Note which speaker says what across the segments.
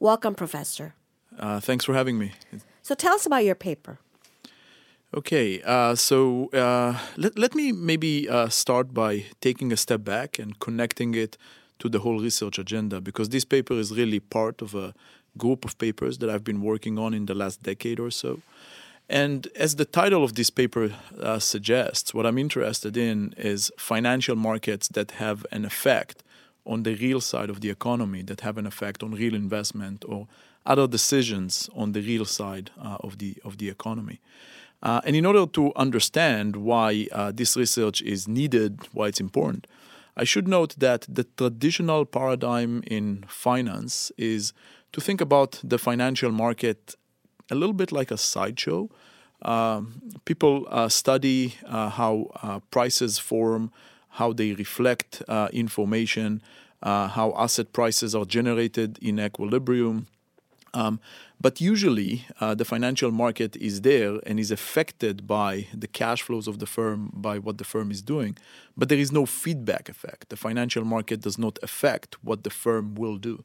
Speaker 1: Welcome, Professor.
Speaker 2: Uh, thanks for having me.
Speaker 1: So tell us about your paper.
Speaker 2: Okay, uh, so uh, let, let me maybe uh, start by taking a step back and connecting it to the whole research agenda because this paper is really part of a group of papers that I've been working on in the last decade or so. And as the title of this paper uh, suggests, what I'm interested in is financial markets that have an effect on the real side of the economy, that have an effect on real investment or other decisions on the real side uh, of the of the economy. Uh, and in order to understand why uh, this research is needed, why it's important, I should note that the traditional paradigm in finance is to think about the financial market a little bit like a sideshow. Um, people uh, study uh, how uh, prices form, how they reflect uh, information, uh, how asset prices are generated in equilibrium. Um, but usually, uh, the financial market is there and is affected by the cash flows of the firm, by what the firm is doing. But there is no feedback effect. The financial market does not affect what the firm will do.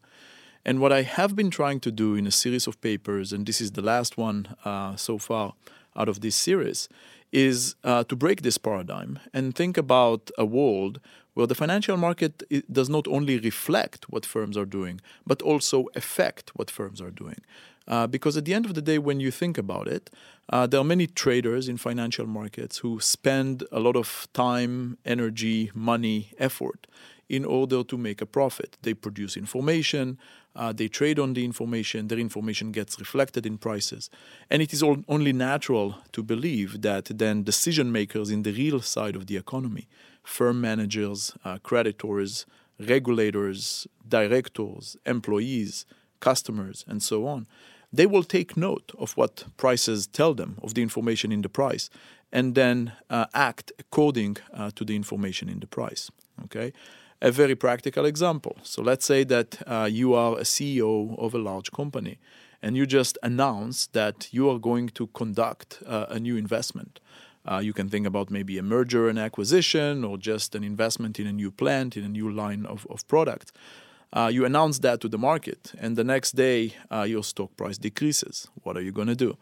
Speaker 2: And what I have been trying to do in a series of papers, and this is the last one uh, so far out of this series, is uh, to break this paradigm and think about a world where the financial market does not only reflect what firms are doing, but also affect what firms are doing. Uh, because at the end of the day, when you think about it, uh, there are many traders in financial markets who spend a lot of time, energy, money, effort in order to make a profit. They produce information, uh, they trade on the information, their information gets reflected in prices. And it is all, only natural to believe that then decision makers in the real side of the economy, firm managers, uh, creditors, regulators, directors, employees, customers, and so on, they will take note of what prices tell them, of the information in the price, and then uh, act according uh, to the information in the price. Okay? A very practical example. So let's say that uh, you are a CEO of a large company and you just announce that you are going to conduct uh, a new investment. Uh, you can think about maybe a merger and acquisition or just an investment in a new plant, in a new line of, of product. Uh, you announce that to the market, and the next day uh, your stock price decreases. What are you going to do?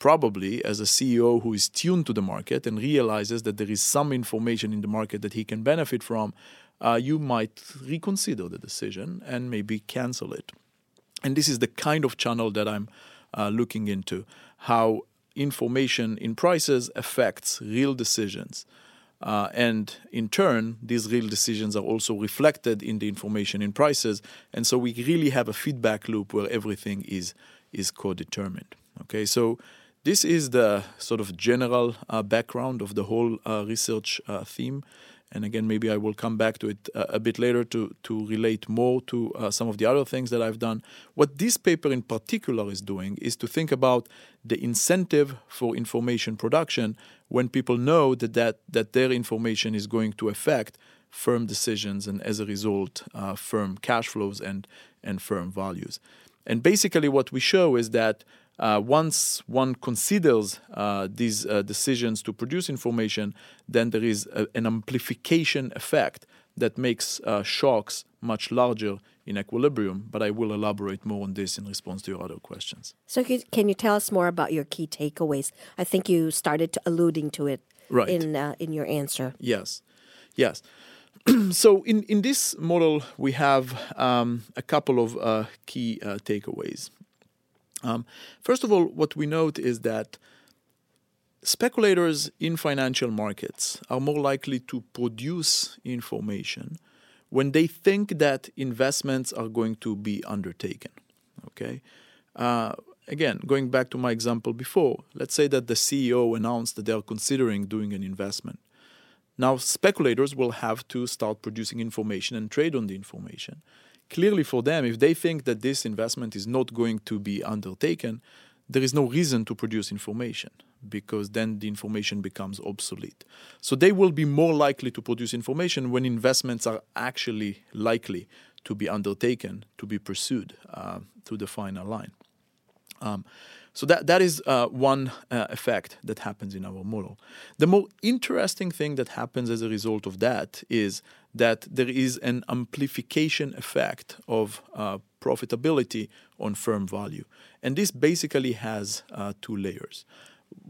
Speaker 2: Probably, as a CEO who is tuned to the market and realizes that there is some information in the market that he can benefit from, uh, you might reconsider the decision and maybe cancel it. And this is the kind of channel that I'm uh, looking into how information in prices affects real decisions. Uh, and in turn, these real decisions are also reflected in the information in prices. And so we really have a feedback loop where everything is, is co-determined. Okay, so this is the sort of general uh, background of the whole uh, research uh, theme and again maybe i will come back to it uh, a bit later to, to relate more to uh, some of the other things that i've done. What this paper in particular is doing is to think about the incentive for information production when people know that, that, that their information is going to affect firm decisions and as a result uh, firm cash flows and, and firm values. And basically what we show is that uh, once one considers uh, these uh, decisions to produce information, then there is a, an amplification effect that makes uh, shocks much larger in equilibrium. But I will elaborate more on this in response to your other questions.
Speaker 1: So, can you tell us more about your key takeaways? I think you started alluding to it
Speaker 2: right.
Speaker 1: in uh, in your answer.
Speaker 2: Yes, yes. so in, in this model, we have um, a couple of uh, key takeaways. Um, first of all, what we note is that speculators in financial markets are more likely to produce information when they think that investments are going to be undertaken. Okay. Uh, again, going back to my example before, let's say that the CEO announced that they are considering doing an investment. Now, speculators will have to start producing information and trade on the information clearly for them, if they think that this investment is not going to be undertaken, there is no reason to produce information because then the information becomes obsolete. So they will be more likely to produce information when investments are actually likely to be undertaken, to be pursued uh, to the final line. Um, so that, that is uh, one uh, effect that happens in our model. The more interesting thing that happens as a result of that is that there is an amplification effect of uh, profitability on firm value. And this basically has uh, two layers.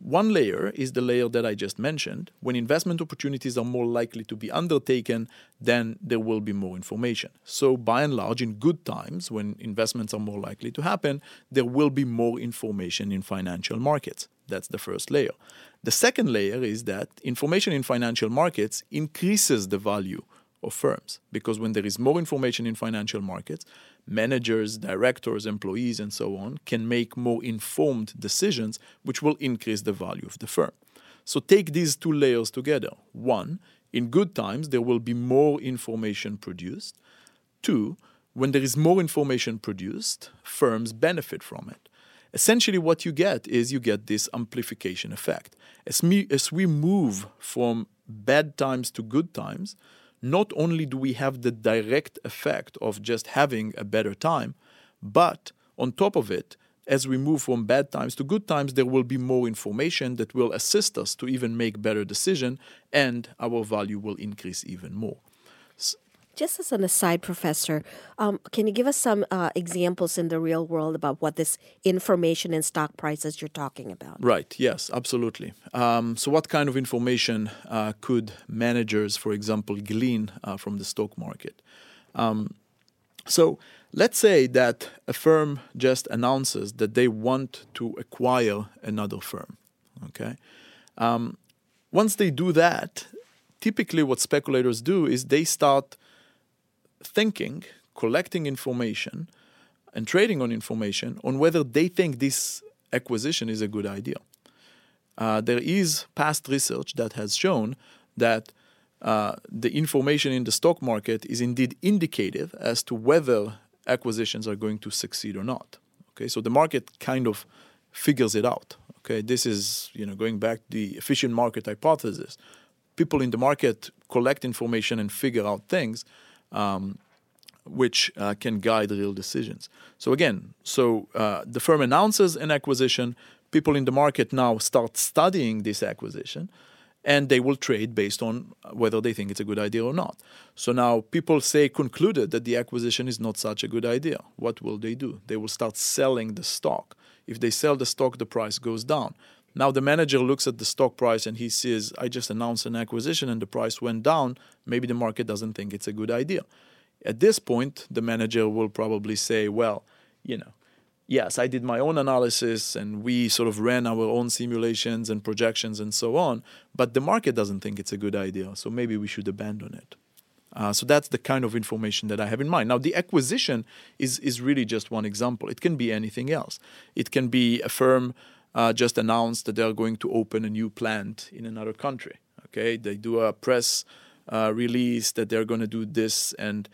Speaker 2: One layer is the layer that I just mentioned. When investment opportunities are more likely to be undertaken, then there will be more information. So, by and large, in good times, when investments are more likely to happen, there will be more information in financial markets. That's the first layer. The second layer is that information in financial markets increases the value of firms because when there is more information in financial markets, managers, directors, employees, and so on can make more informed decisions, which will increase the value of the firm. So take these two layers together. One, in good times, there will be more information produced. Two, when there is more information produced, firms benefit from it. Essentially, what you get is you get this amplification effect. As, me, as we move from bad times to good times, not only do we have the direct effect of just having a better time, but on top of it, as we move from bad times to good times, there will be more information that will assist us to even make better decision, and our value will increase even more.
Speaker 1: Just as an aside, Professor, um, can you give us some uh, examples in the real world about what this information and stock prices you're talking about?
Speaker 2: Right, yes, absolutely. Um, so, what kind of information uh, could managers, for example, glean uh, from the stock market? Um, so, let's say that a firm just announces that they want to acquire another firm. Okay. Um, once they do that, typically what speculators do is they start thinking, collecting information, and trading on information on whether they think this acquisition is a good idea. Uh, there is past research that has shown that uh, the information in the stock market is indeed indicative as to whether acquisitions are going to succeed or not. Okay, so the market kind of figures it out. Okay, this is you know going back to the efficient market hypothesis. People in the market collect information and figure out things um, which uh, can guide real decisions. So again, so uh, the firm announces an acquisition. People in the market now start studying this acquisition, and they will trade based on whether they think it's a good idea or not. So now people say concluded that the acquisition is not such a good idea. What will they do? They will start selling the stock. If they sell the stock, the price goes down. Now the manager looks at the stock price and he says, I just announced an acquisition and the price went down. Maybe the market doesn't think it's a good idea. At this point, the manager will probably say, Well, you know, yes, I did my own analysis and we sort of ran our own simulations and projections and so on, but the market doesn't think it's a good idea. So maybe we should abandon it. Uh, so that's the kind of information that I have in mind. Now, the acquisition is, is really just one example. It can be anything else. It can be a firm uh, just announced that they're going to open a new plant in another country. Okay, they do a press uh, release that they're going to do this, and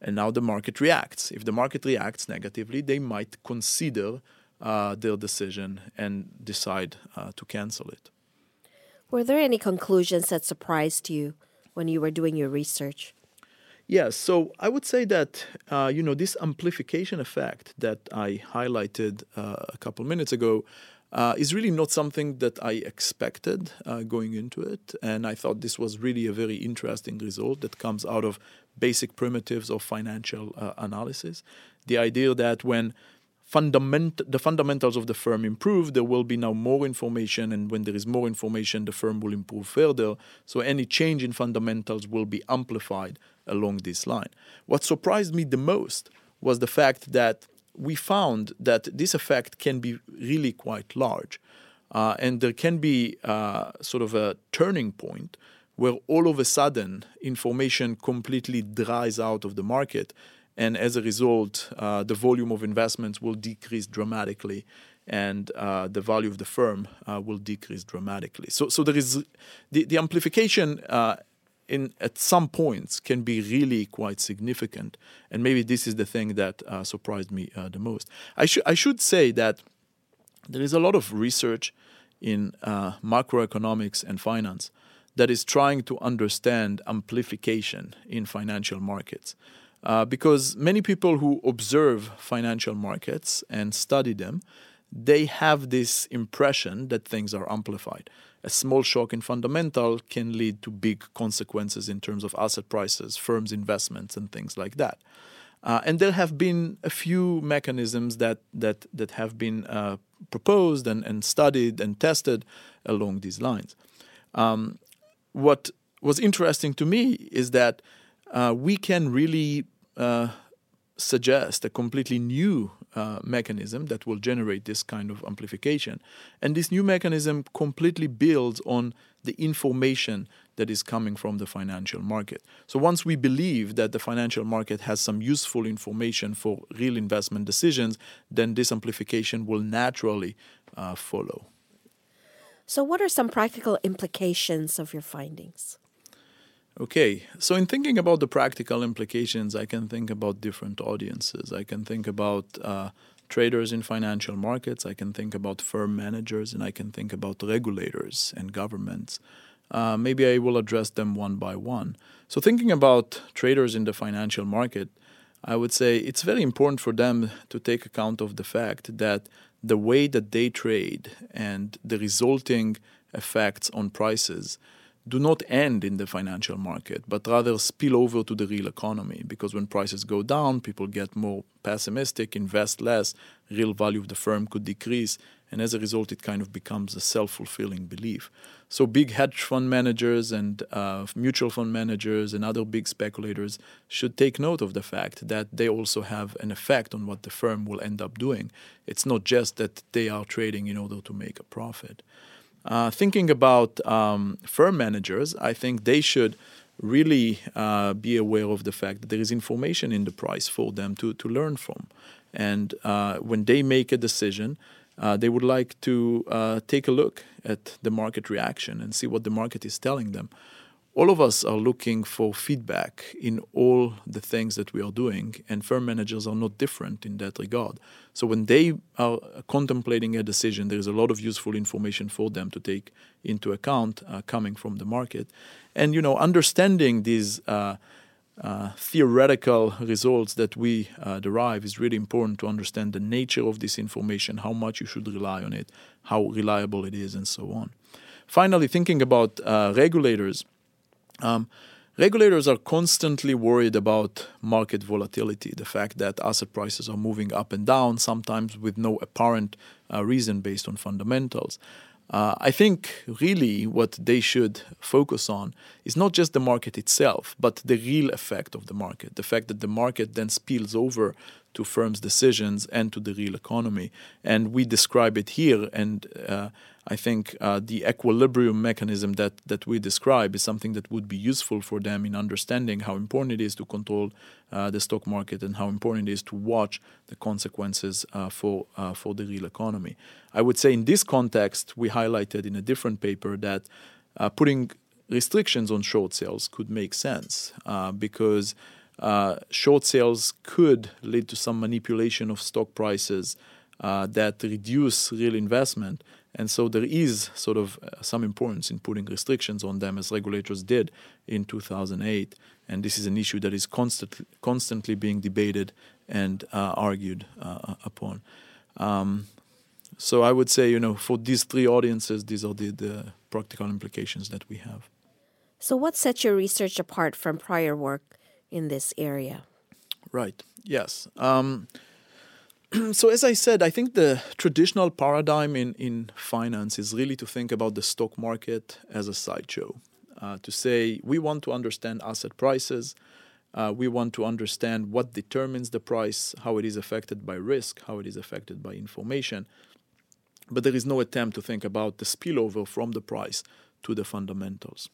Speaker 2: and now the market reacts. If the market reacts negatively, they might consider uh, their decision and decide uh, to cancel it.
Speaker 1: Were there any conclusions that surprised you when you were doing your research?
Speaker 2: Yes, so I would say that uh, you know this amplification effect that I highlighted uh, a couple minutes ago uh, is really not something that I expected uh, going into it. And I thought this was really a very interesting result that comes out of basic primitives of financial uh, analysis. The idea that when fundament- the fundamentals of the firm improve, there will be now more information, and when there is more information, the firm will improve further. So any change in fundamentals will be amplified along this line. What surprised me the most was the fact that we found that this effect can be really quite large. Uh, and there can be uh, sort of a turning point where all of a sudden information completely dries out of the market. And as a result, uh, the volume of investments will decrease dramatically and uh, the value of the firm uh, will decrease dramatically. So, so there is the, the amplification uh, in at some points can be really quite significant. And maybe this is the thing that uh, surprised me uh, the most. I should I should say that there is a lot of research in uh, macroeconomics and finance that is trying to understand amplification in financial markets. Uh, because many people who observe financial markets and study them, they have this impression that things are amplified. A small shock in fundamental can lead to big consequences in terms of asset prices, firms' investments, and things like that. Uh, and there have been a few mechanisms that that that have been uh, proposed and, and studied and tested along these lines. Um, what was interesting to me is that uh, we can really uh, suggest a completely new uh, mechanism that will generate this kind of amplification. And this new mechanism completely builds on the information that is coming from the financial market. So once we believe that the financial market has some useful information for real investment decisions, then this amplification will naturally uh, follow.
Speaker 1: So, what are some practical implications of your findings?
Speaker 2: Okay, so in thinking about the practical implications, I can think about different audiences. I can think about uh, traders in financial markets, I can think about firm managers, and I can think about regulators and governments. Uh, maybe I will address them one by one. So, thinking about traders in the financial market, I would say it's very important for them to take account of the fact that the way that they trade and the resulting effects on prices do not end in the financial market, but rather spill over to the real economy. Because when prices go down, people get more pessimistic, invest less, real value of the firm could decrease, and as a result, it kind of becomes a self fulfilling belief. So, big hedge fund managers and uh, mutual fund managers and other big speculators should take note of the fact that they also have an effect on what the firm will end up doing. It's not just that they are trading in order to make a profit. Uh, thinking about um, firm managers, I think they should really uh, be aware of the fact that there is information in the price for them to, to learn from. And uh, when they make a decision, uh, they would like to uh, take a look at the market reaction and see what the market is telling them all of us are looking for feedback in all the things that we are doing, and firm managers are not different in that regard. So when they are contemplating a decision, there is a lot of useful information for them to take into account uh, coming from the market, and you know understanding these. Uh, uh, theoretical results that we uh, derive is really important to understand the nature of this information, how much you should rely on it, how reliable it is, and so on. Finally, thinking about uh, regulators, um, regulators are constantly worried about market volatility, the fact that asset prices are moving up and down, sometimes with no apparent uh, reason based on fundamentals. Uh, I think really what they should focus on is not just the market itself, but the real effect of the market. The fact that the market then spills over to firms' decisions and to the real economy. And we describe it here. And uh, I think uh, the equilibrium mechanism that, that we describe is something that would be useful for them in understanding how important it is to control uh, the stock market and how important it is to watch the consequences uh, for, uh, for the real economy. I would say in this context, we highlighted in a different paper that uh, putting restrictions on short sales could make sense because uh, short sales could lead to some manipulation of stock prices uh, that reduce real investment. And so there is sort of uh, some importance in putting restrictions on them, as regulators did in 2008. And this is an issue that is constantly, constantly being debated and uh, argued uh, upon. Um, so I would say, you know, for these three audiences, these are the, the practical implications that we have.
Speaker 1: So, what sets your research apart from prior work in this area.
Speaker 2: Right. Yes. Um, so as I said, I think the traditional paradigm in, in finance is really to think about the stock market as a sideshow. Uh, to say we want to understand asset prices, uh, we want to understand what determines the price, how it is affected by risk, how it is affected by information. But there is no attempt to think about the spillover from the price to the fundamentals.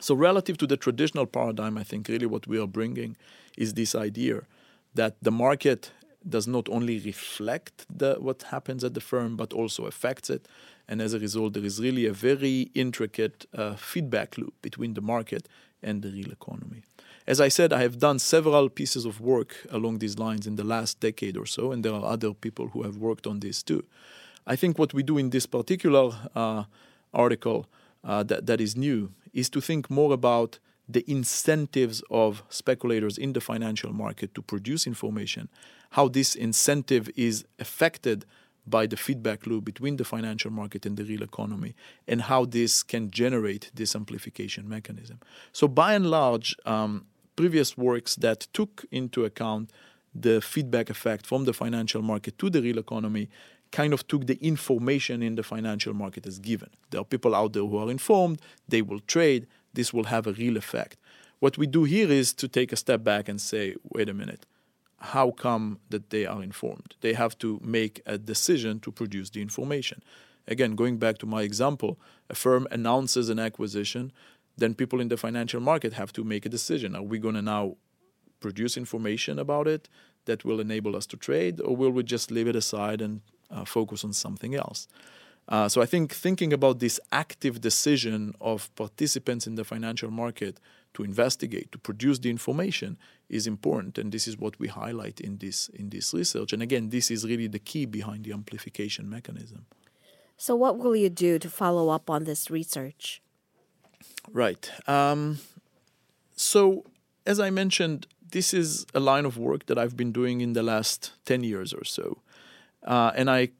Speaker 2: So, relative to the traditional paradigm, I think really what we are bringing is this idea that the market does not only reflect the, what happens at the firm, but also affects it. And as a result, there is really a very intricate uh, feedback loop between the market and the real economy. As I said, I have done several pieces of work along these lines in the last decade or so, and there are other people who have worked on this too. I think what we do in this particular uh, article uh, that, that is new is to think more about the incentives of speculators in the financial market to produce information, how this incentive is affected by the feedback loop between the financial market and the real economy, and how this can generate this amplification mechanism. So, by and large, um, previous works that took into account the feedback effect from the financial market to the real economy kind of took the information in the financial market as given. There are people out there who are informed, they will trade, this will have a real effect. What we do here is to take a step back and say, wait a minute, how come that they are informed? They have to make a decision to produce the information. Again, going back to my example, a firm announces an acquisition, then people in the financial market have to make a decision. Are we going to now produce information about it that will enable us to trade, or will we just leave it aside and uh, focus on something else? Uh, so I think thinking about this active decision of participants in the financial market to investigate, to produce the information is important, and this is what we highlight in this in this research. And again, this is really the key behind the amplification mechanism.
Speaker 1: So, what will you do to follow up on this research?
Speaker 2: Right. Um, so, as I mentioned, this is a line of work that I've been doing in the last 10 years or so. Uh, and I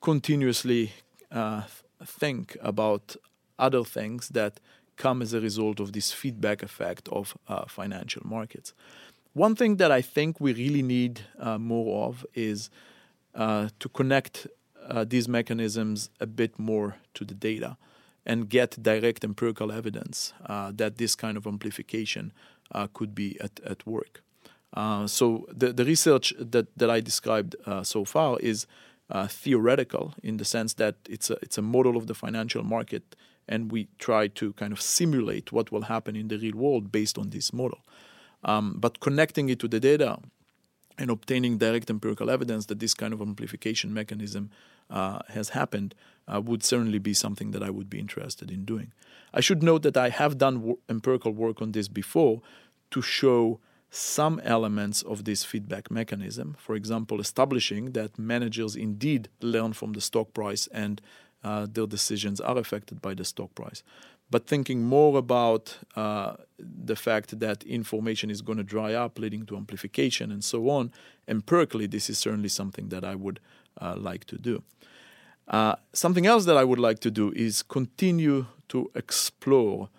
Speaker 2: continuously uh, think about other things that come as a result of this feedback effect of uh, financial markets. One thing that I think we really need uh, more of is uh, to connect uh, these mechanisms a bit more to the data and get direct empirical evidence that this kind of amplification could be at, at work. So the, the research that, that I described so far is uh, theoretical in the sense that it's a, it's a model of the financial market and we try to kind of simulate what will happen in the real world based on this model. Um, but connecting it to the data and obtaining direct empirical evidence that this kind of amplification mechanism uh, has happened uh, would certainly be something that I would be interested in doing. I should note that I have done empirical work on this before to show some elements of this feedback mechanism. For example, establishing that managers indeed learn from the stock price and uh, their decisions are affected by the stock price. But thinking more about uh, the fact that information is going to dry up, leading to amplification and so on, empirically, this is certainly something that I would uh, like to do. Uh, something else that I would like to do is continue to explore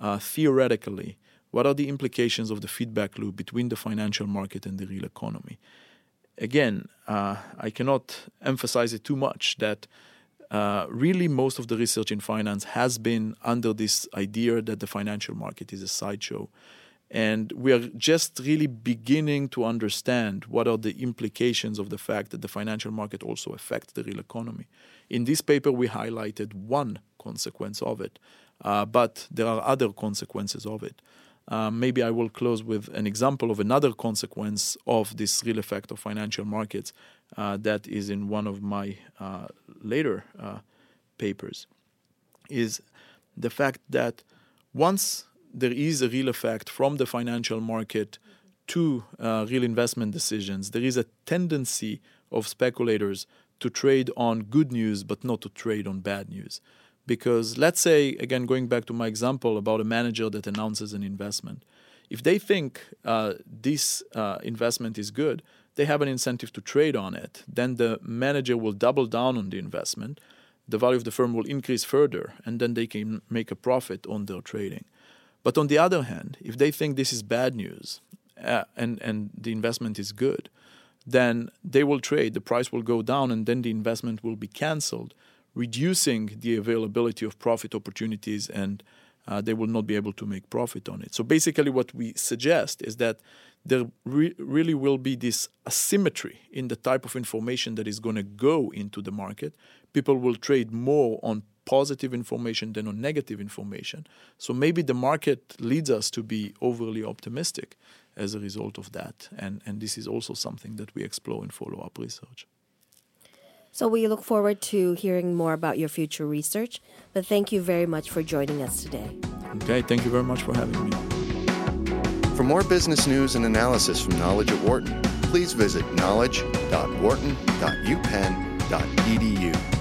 Speaker 2: uh, theoretically what are the implications of the feedback loop between the financial market and the real economy? Again, uh, I cannot emphasize it too much that uh, really most of the research in finance has been under this idea that the financial market is a sideshow. And we are just really beginning to understand what are the implications of the fact that the financial market also affects the real economy. In this paper, we highlighted one consequence of it, uh, but there are other consequences of it. Um, maybe I will close with an example of another consequence of this real effect of financial markets uh, that is in one of my uh, later uh, papers. Is the fact that once there is a real effect from the financial market to uh, real investment decisions, there is a tendency of speculators to trade on good news but not to trade on bad news. Because let's say, again, going back to my example about a manager that announces an investment, if they think uh, this uh, investment is good, they have an incentive to trade on it. Then the manager will double down on the investment. The value of the firm will increase further, and then they can make a profit on their trading. But on the other hand, if they think this is bad news uh, and, and the investment is good, then they will trade, the price will go down, and then the investment will be canceled reducing the availability of profit opportunities and uh, they will not be able to make profit on it. So basically, what we suggest is that there re- really will be this asymmetry in the type of information that is going to go into the market. People will trade more on positive information than on negative information. So maybe the market leads us to be overly optimistic as a result of that. And, and this is also something that we explore in follow up research.
Speaker 1: So we look forward to hearing more about your future research. But thank you very much for joining us today.
Speaker 2: Okay, thank you very much for having me.
Speaker 3: For more business news and analysis from Knowledge at Wharton, please visit knowledge.wharton.upenn.edu.